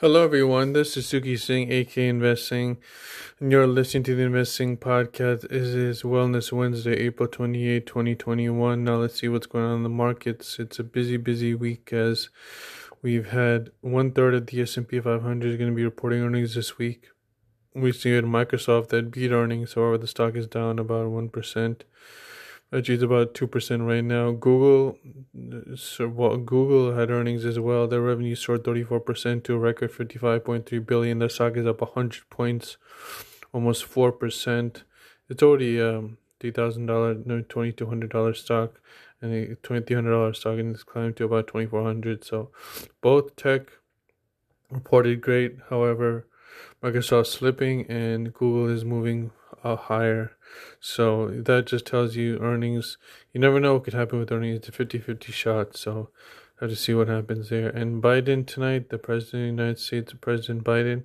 Hello, everyone. This is Suki Singh, AK Investing, and you're listening to the Investing Podcast. It is Wellness Wednesday, April 28, 2021. Now, let's see what's going on in the markets. It's a busy, busy week as we've had one third of the S&P 500 is going to be reporting earnings this week. We see it Microsoft that beat earnings, however, the stock is down about 1%. It's about two percent right now. Google, so Google had earnings as well. Their revenue soared thirty four percent to a record fifty five point three billion. Their stock is up hundred points, almost four percent. It's already um three thousand dollar, no twenty two hundred dollar stock, and a twenty three hundred dollar stock, and it's climbed to about twenty four hundred. So, both tech reported great. However, Microsoft slipping and Google is moving uh, higher. So that just tells you earnings. You never know what could happen with earnings. It's a 50 50 shot. So have to see what happens there. And Biden tonight, the President of the United States, President Biden,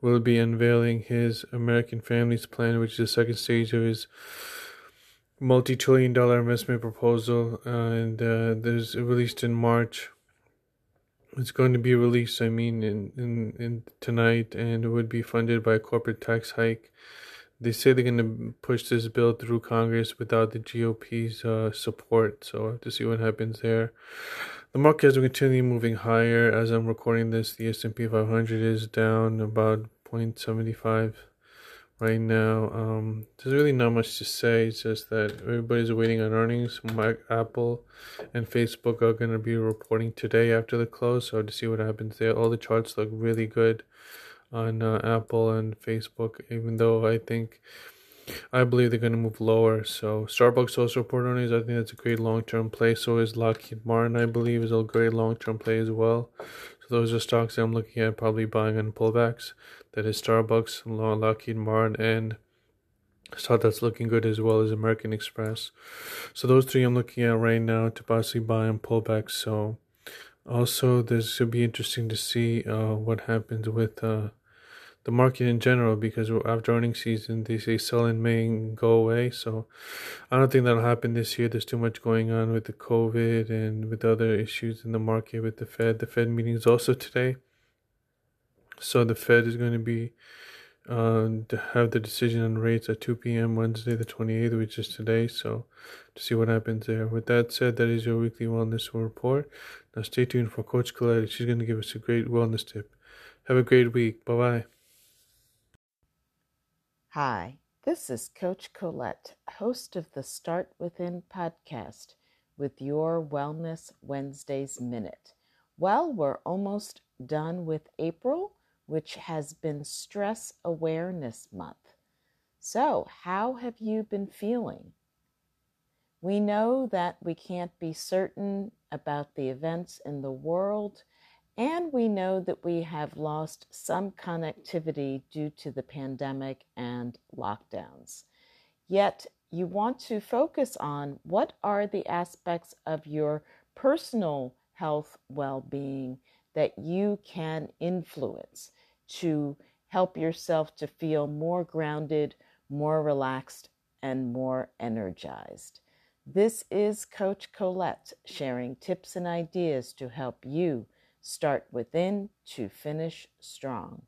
will be unveiling his American Families Plan, which is the second stage of his multi trillion dollar investment proposal. Uh, and uh, there's released in March. It's going to be released, I mean, in, in, in tonight, and it would be funded by a corporate tax hike they say they're going to push this bill through Congress without the GOP's uh, support. So I have to see what happens there. The market has continually moving higher. As I'm recording this, the S&P 500 is down about 0.75 right now. Um, there's really not much to say. It's just that everybody's waiting on earnings. My, Apple and Facebook are going to be reporting today after the close. So to see what happens there. All the charts look really good on uh, Apple and Facebook, even though I think I believe they're going to move lower. So Starbucks also report earnings. I think that's a great long term play. So is Lockheed Martin. I believe is a great long term play as well. So those are stocks I'm looking at probably buying on pullbacks. That is Starbucks, Lockheed Martin, and stock that's looking good as well as American Express. So those three I'm looking at right now to possibly buy on pullbacks. So also this should be interesting to see uh, what happens with. Uh, the market in general because after earnings season they say selling may go away. So i don't think that'll happen this year. There's too much going on with the covid and with other issues in the market with the fed. The fed meeting is also today. So the fed is going to be uh, to have the decision on rates at 2 p.m wednesday the 28th which is today. So to see what happens there. With that said that is your weekly wellness report. Now stay tuned for coach colette she's going to give us a great wellness tip. Have a great week. Bye bye Hi, this is Coach Colette, host of the Start Within podcast with your Wellness Wednesdays Minute. Well, we're almost done with April, which has been Stress Awareness Month. So, how have you been feeling? We know that we can't be certain about the events in the world and we know that we have lost some connectivity due to the pandemic and lockdowns. Yet, you want to focus on what are the aspects of your personal health well being that you can influence to help yourself to feel more grounded, more relaxed, and more energized. This is Coach Colette sharing tips and ideas to help you Start within to finish strong.